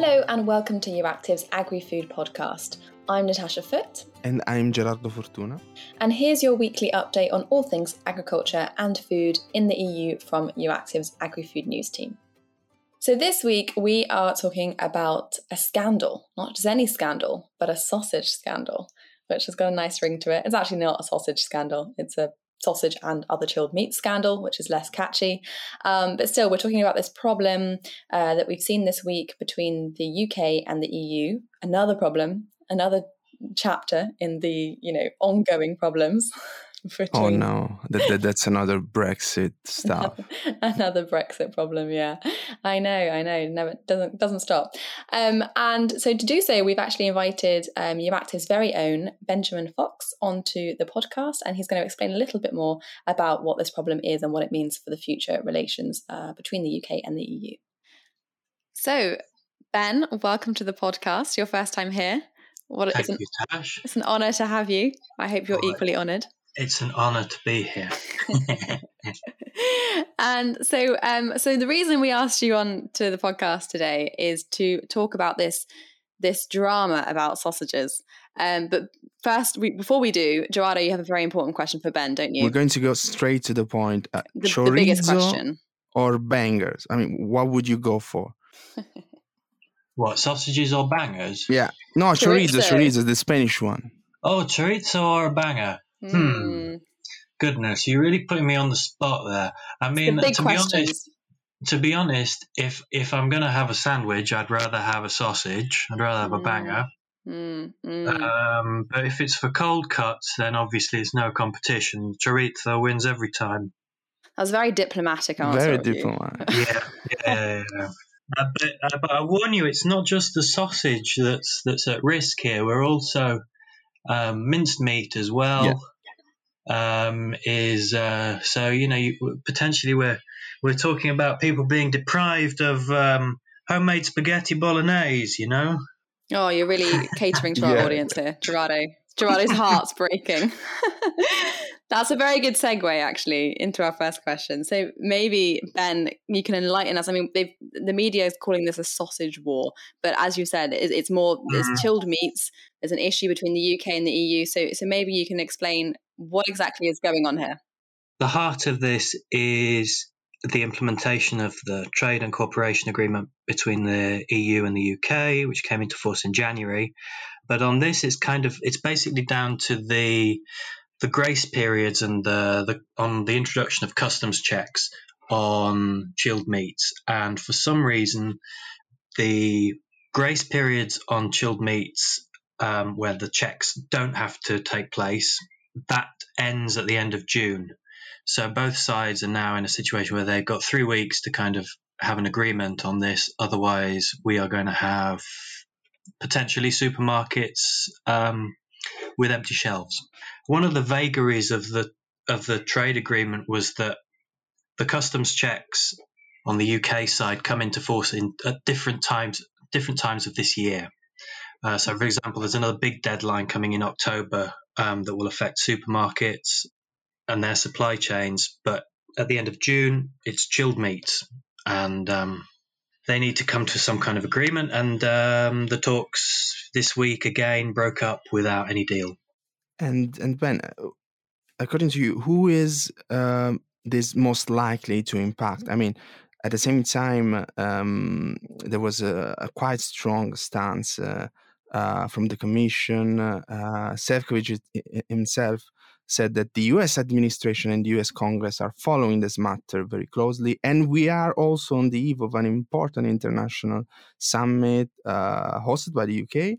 Hello and welcome to Euractiv's Agri Food Podcast. I'm Natasha Foote. And I'm Gerardo Fortuna. And here's your weekly update on all things agriculture and food in the EU from Euractiv's Agri Food News team. So, this week we are talking about a scandal, not just any scandal, but a sausage scandal, which has got a nice ring to it. It's actually not a sausage scandal, it's a sausage and other chilled meat scandal, which is less catchy. Um, but still, we're talking about this problem uh, that we've seen this week between the UK and the EU. Another problem, another chapter in the you know ongoing problems Oh no, that, that, that's another Brexit stuff. another Brexit problem, yeah. I know, I know. Never doesn't doesn't stop. Um, and so to do so, we've actually invited um, Euractiv's very own Benjamin Fox onto the podcast, and he's going to explain a little bit more about what this problem is and what it means for the future relations uh, between the UK and the EU. So, Ben, welcome to the podcast. Your first time here. What Thank it's an, you, Tash. It's an honour to have you. I hope you're equally honoured. It's an honour to be here. and so, um, so the reason we asked you on to the podcast today is to talk about this this drama about sausages. Um, but first, we, before we do, Gerardo, you have a very important question for Ben, don't you? We're going to go straight to the point. Uh, the, the biggest question. Or bangers? I mean, what would you go for? what sausages or bangers? Yeah, no, chorizo, chorizo, chorizo, the Spanish one. Oh, chorizo or a banger? Hmm. hmm. Goodness, you're really putting me on the spot there. I mean, the to questions. be honest, to be honest, if if I'm gonna have a sandwich, I'd rather have a sausage. I'd rather have a banger. Mm, mm. Um, but if it's for cold cuts, then obviously it's no competition. Chorizo wins every time. That was very diplomatic answer. Very diplomatic. yeah, yeah, yeah. Uh, but, uh, but I warn you, it's not just the sausage that's that's at risk here. We're also um, minced meat as well. Yeah. Um, is uh, so you know you, potentially we're we're talking about people being deprived of um, homemade spaghetti bolognese. You know. Oh, you're really catering to our yeah. audience here, Gerardo. Gerardo's heart's breaking. That's a very good segue, actually, into our first question. So maybe Ben, you can enlighten us. I mean, the media is calling this a sausage war, but as you said, it, it's more mm-hmm. it's chilled meats. There's an issue between the UK and the EU. So, so maybe you can explain what exactly is going on here. The heart of this is the implementation of the trade and cooperation agreement between the EU and the UK, which came into force in January. But on this, it's kind of it's basically down to the the grace periods and the, the on the introduction of customs checks on chilled meats, and for some reason, the grace periods on chilled meats, um, where the checks don't have to take place, that ends at the end of June. So both sides are now in a situation where they've got three weeks to kind of have an agreement on this. Otherwise, we are going to have potentially supermarkets um, with empty shelves. One of the vagaries of the of the trade agreement was that the customs checks on the UK side come into force in at different times different times of this year. Uh, so, for example, there's another big deadline coming in October um, that will affect supermarkets and their supply chains. But at the end of June, it's chilled meats, and um, they need to come to some kind of agreement. And um, the talks this week again broke up without any deal. And and Ben, uh, according to you, who is um, this most likely to impact? I mean, at the same time, um, there was a, a, quite strong stance uh, uh, from the Commission. Uh, Sefcovic himself said that the US administration and the US Congress are following this matter very closely. And we are also on the eve of an important international summit uh, hosted by the UK.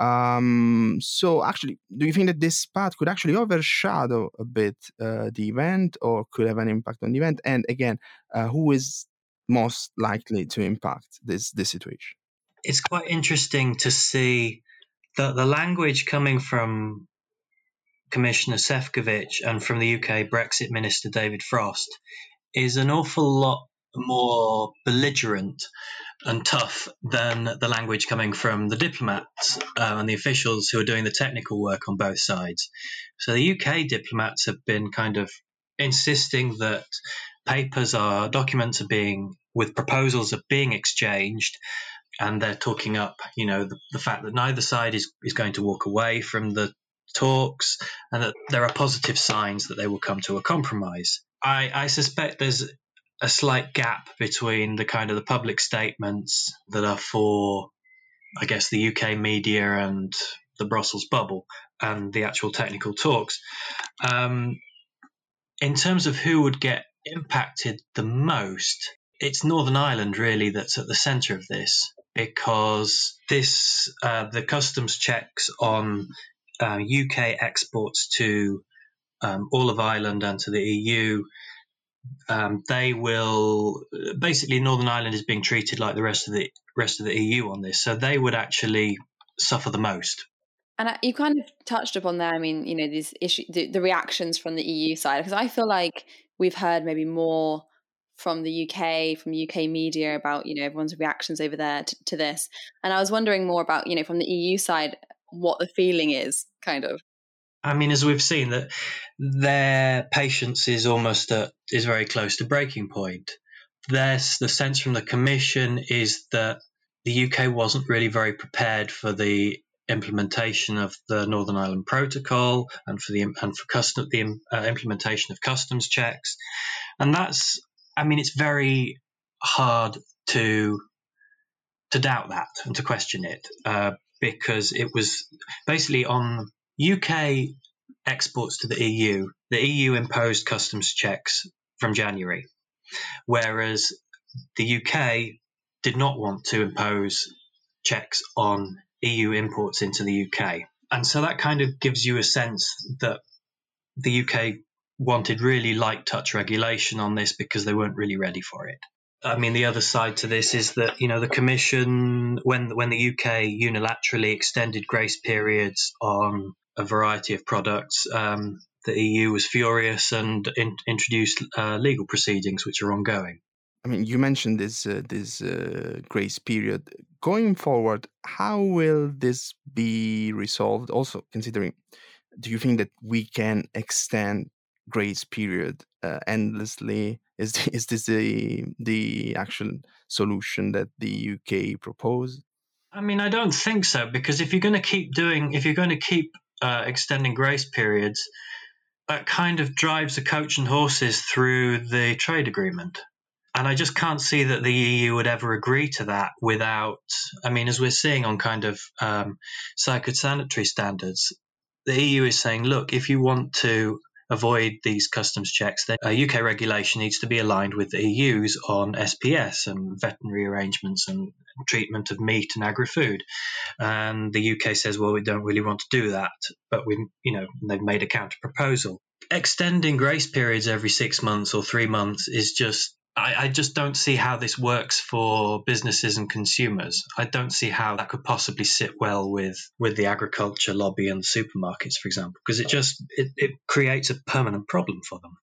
Um, so, actually, do you think that this path could actually overshadow a bit uh, the event or could have an impact on the event? And again, uh, who is most likely to impact this, this situation? It's quite interesting to see the, the language coming from Commissioner Sefcovic and from the UK Brexit Minister David Frost is an awful lot more belligerent and tough than the language coming from the diplomats uh, and the officials who are doing the technical work on both sides. So the UK diplomats have been kind of insisting that papers are documents are being with proposals are being exchanged and they're talking up, you know, the, the fact that neither side is, is going to walk away from the talks and that there are positive signs that they will come to a compromise. I, I suspect there's a slight gap between the kind of the public statements that are for, I guess, the UK media and the Brussels bubble and the actual technical talks. Um, in terms of who would get impacted the most, it's Northern Ireland really that's at the centre of this because this uh, the customs checks on uh, UK exports to um, all of Ireland and to the EU. Um, they will basically Northern Ireland is being treated like the rest of the rest of the EU on this, so they would actually suffer the most. And you kind of touched upon there. I mean, you know, these issue, the, the reactions from the EU side, because I feel like we've heard maybe more from the UK, from UK media about, you know, everyone's reactions over there to, to this. And I was wondering more about, you know, from the EU side, what the feeling is, kind of. I mean, as we've seen, that their patience is almost at, is very close to breaking point. There's the sense from the Commission is that the UK wasn't really very prepared for the implementation of the Northern Ireland Protocol and for the and for custom the uh, implementation of customs checks, and that's I mean it's very hard to to doubt that and to question it uh, because it was basically on UK exports to the EU. The EU imposed customs checks from January, whereas the UK did not want to impose checks on EU imports into the UK. And so that kind of gives you a sense that the UK wanted really light touch regulation on this because they weren't really ready for it. I mean, the other side to this is that you know the Commission, when when the UK unilaterally extended grace periods on a variety of products, um, the EU was furious and in, introduced uh, legal proceedings, which are ongoing. I mean, you mentioned this uh, this uh, grace period. Going forward, how will this be resolved? Also, considering, do you think that we can extend grace period uh, endlessly? Is is this the the actual solution that the UK proposed? I mean, I don't think so because if you're going to keep doing, if you're going to keep uh, extending grace periods, that kind of drives the coach and horses through the trade agreement. And I just can't see that the EU would ever agree to that without, I mean, as we're seeing on kind of um, phytosanitary standards, the EU is saying, look, if you want to avoid these customs checks, then uh, UK regulation needs to be aligned with the EU's on SPS and veterinary arrangements and treatment of meat and agri-food. And the UK says, well, we don't really want to do that, but we, you know, they've made a counter proposal. Extending grace periods every six months or three months is just I, I, just don't see how this works for businesses and consumers. I don't see how that could possibly sit well with with the agriculture lobby and supermarkets, for example, because it just it, it creates a permanent problem for them.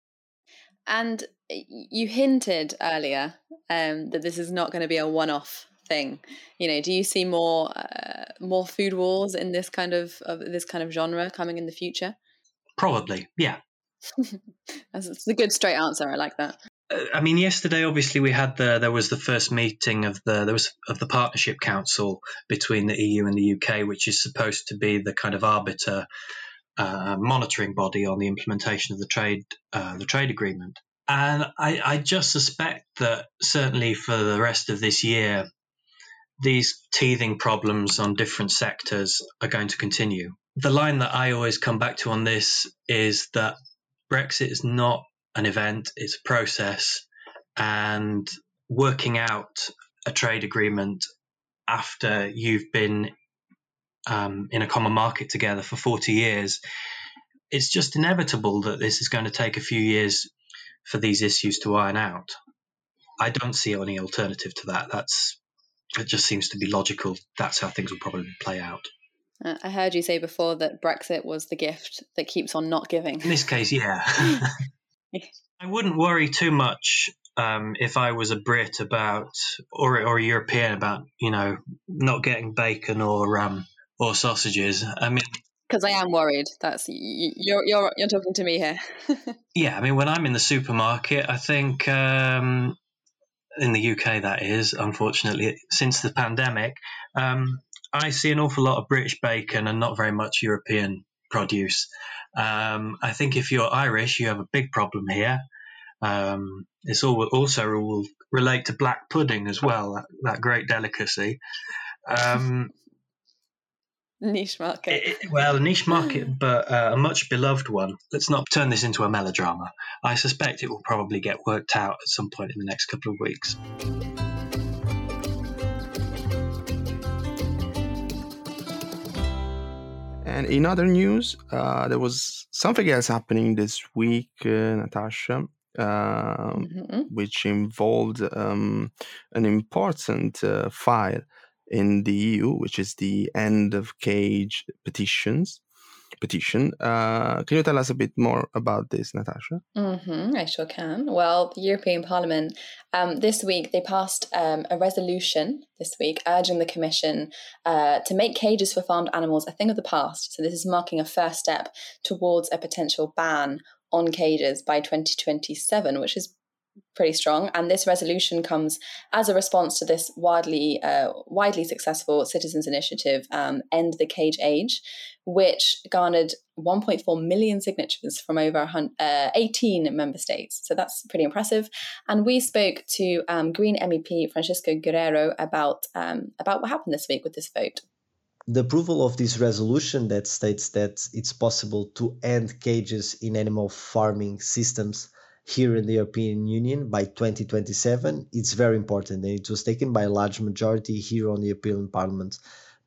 And you hinted earlier um, that this is not going to be a one-off thing. You know, do you see more uh, more food wars in this kind of, of this kind of genre coming in the future? Probably, yeah. That's a good straight answer. I like that. I mean, yesterday obviously we had the there was the first meeting of the there was of the partnership council between the EU and the UK, which is supposed to be the kind of arbiter uh, monitoring body on the implementation of the trade uh, the trade agreement. And I, I just suspect that certainly for the rest of this year, these teething problems on different sectors are going to continue. The line that I always come back to on this is that Brexit is not an event, it's a process, and working out a trade agreement after you've been um, in a common market together for 40 years, it's just inevitable that this is going to take a few years for these issues to iron out. I don't see any alternative to that. That's it just seems to be logical. That's how things will probably play out. Uh, I heard you say before that Brexit was the gift that keeps on not giving. In this case, yeah. I wouldn't worry too much um, if I was a Brit about or or a European about you know not getting bacon or um, or sausages. I mean, because I am worried. That's you're you're you're talking to me here. yeah, I mean, when I'm in the supermarket, I think um, in the UK, that is, unfortunately, since the pandemic, um, I see an awful lot of British bacon and not very much European produce. Um, I think if you're Irish, you have a big problem here. Um, it's all, also will relate to black pudding as well, that, that great delicacy. Um, niche market. It, well, a niche market, but uh, a much beloved one. Let's not turn this into a melodrama. I suspect it will probably get worked out at some point in the next couple of weeks. And in other news, uh, there was something else happening this week, uh, Natasha, um, mm-hmm. which involved um, an important uh, file in the EU, which is the end of cage petitions petition. Uh, can you tell us a bit more about this, Natasha? Mm-hmm, I sure can. Well, the European Parliament um, this week they passed um, a resolution this week urging the Commission uh, to make cages for farmed animals a thing of the past. So this is marking a first step towards a potential ban on cages by 2027, which is pretty strong. And this resolution comes as a response to this widely uh, widely successful citizens initiative, um, "End the Cage Age," which garnered 1.4 million signatures from over uh, 18 member states. So that's pretty impressive. And we spoke to um, Green MEP Francisco Guerreiro about um, about what happened this week with this vote. The approval of this resolution that states that it's possible to end cages in animal farming systems here in the European Union by 2027. It's very important and it was taken by a large majority here on the European Parliament.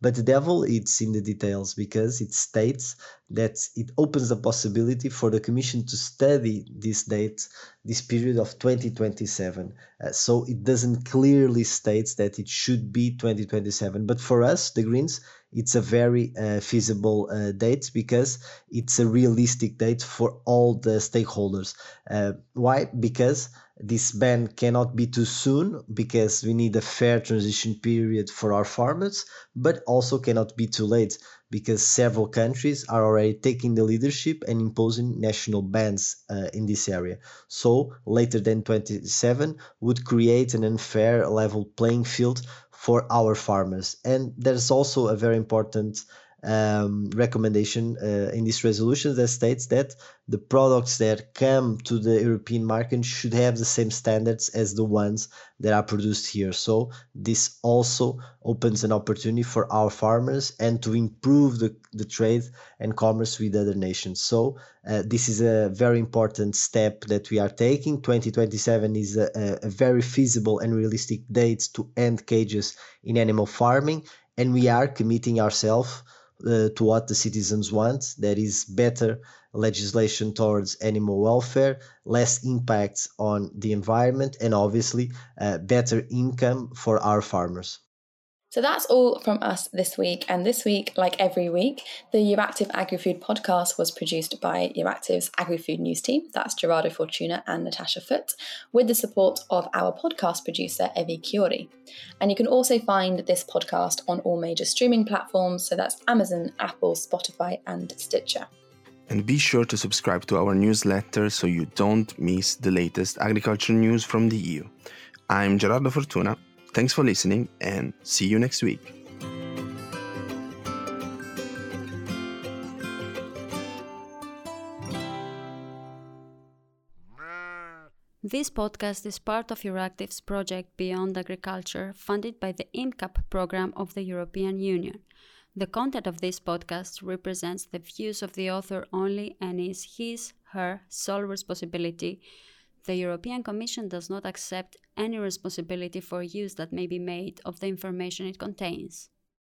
But the devil it's in the details because it states that it opens the possibility for the Commission to study this date, this period of 2027. Uh, so it doesn't clearly state that it should be 2027. But for us, the Greens, it's a very uh, feasible uh, date because it's a realistic date for all the stakeholders. Uh, why? Because this ban cannot be too soon because we need a fair transition period for our farmers, but also cannot be too late because several countries are already taking the leadership and imposing national bans uh, in this area. So, later than 27 would create an unfair level playing field for our farmers. And there's also a very important um, recommendation uh, in this resolution that states that the products that come to the European market should have the same standards as the ones that are produced here. So this also opens an opportunity for our farmers and to improve the, the trade and commerce with other nations. So uh, this is a very important step that we are taking. 2027 is a, a very feasible and realistic date to end cages in animal farming and we are committing ourselves uh, to what the citizens want. That is better legislation towards animal welfare, less impacts on the environment, and obviously uh, better income for our farmers. So that's all from us this week. And this week, like every week, the Euractiv AgriFood podcast was produced by Euractiv's AgriFood news team. That's Gerardo Fortuna and Natasha Foote, with the support of our podcast producer, Evie Chiori. And you can also find this podcast on all major streaming platforms. So that's Amazon, Apple, Spotify, and Stitcher. And be sure to subscribe to our newsletter so you don't miss the latest agriculture news from the EU. I'm Gerardo Fortuna Thanks for listening and see you next week. This podcast is part of Euractiv's project Beyond Agriculture, funded by the IMCAP program of the European Union. The content of this podcast represents the views of the author only and is his, her sole responsibility the European Commission does not accept any responsibility for use that may be made of the information it contains.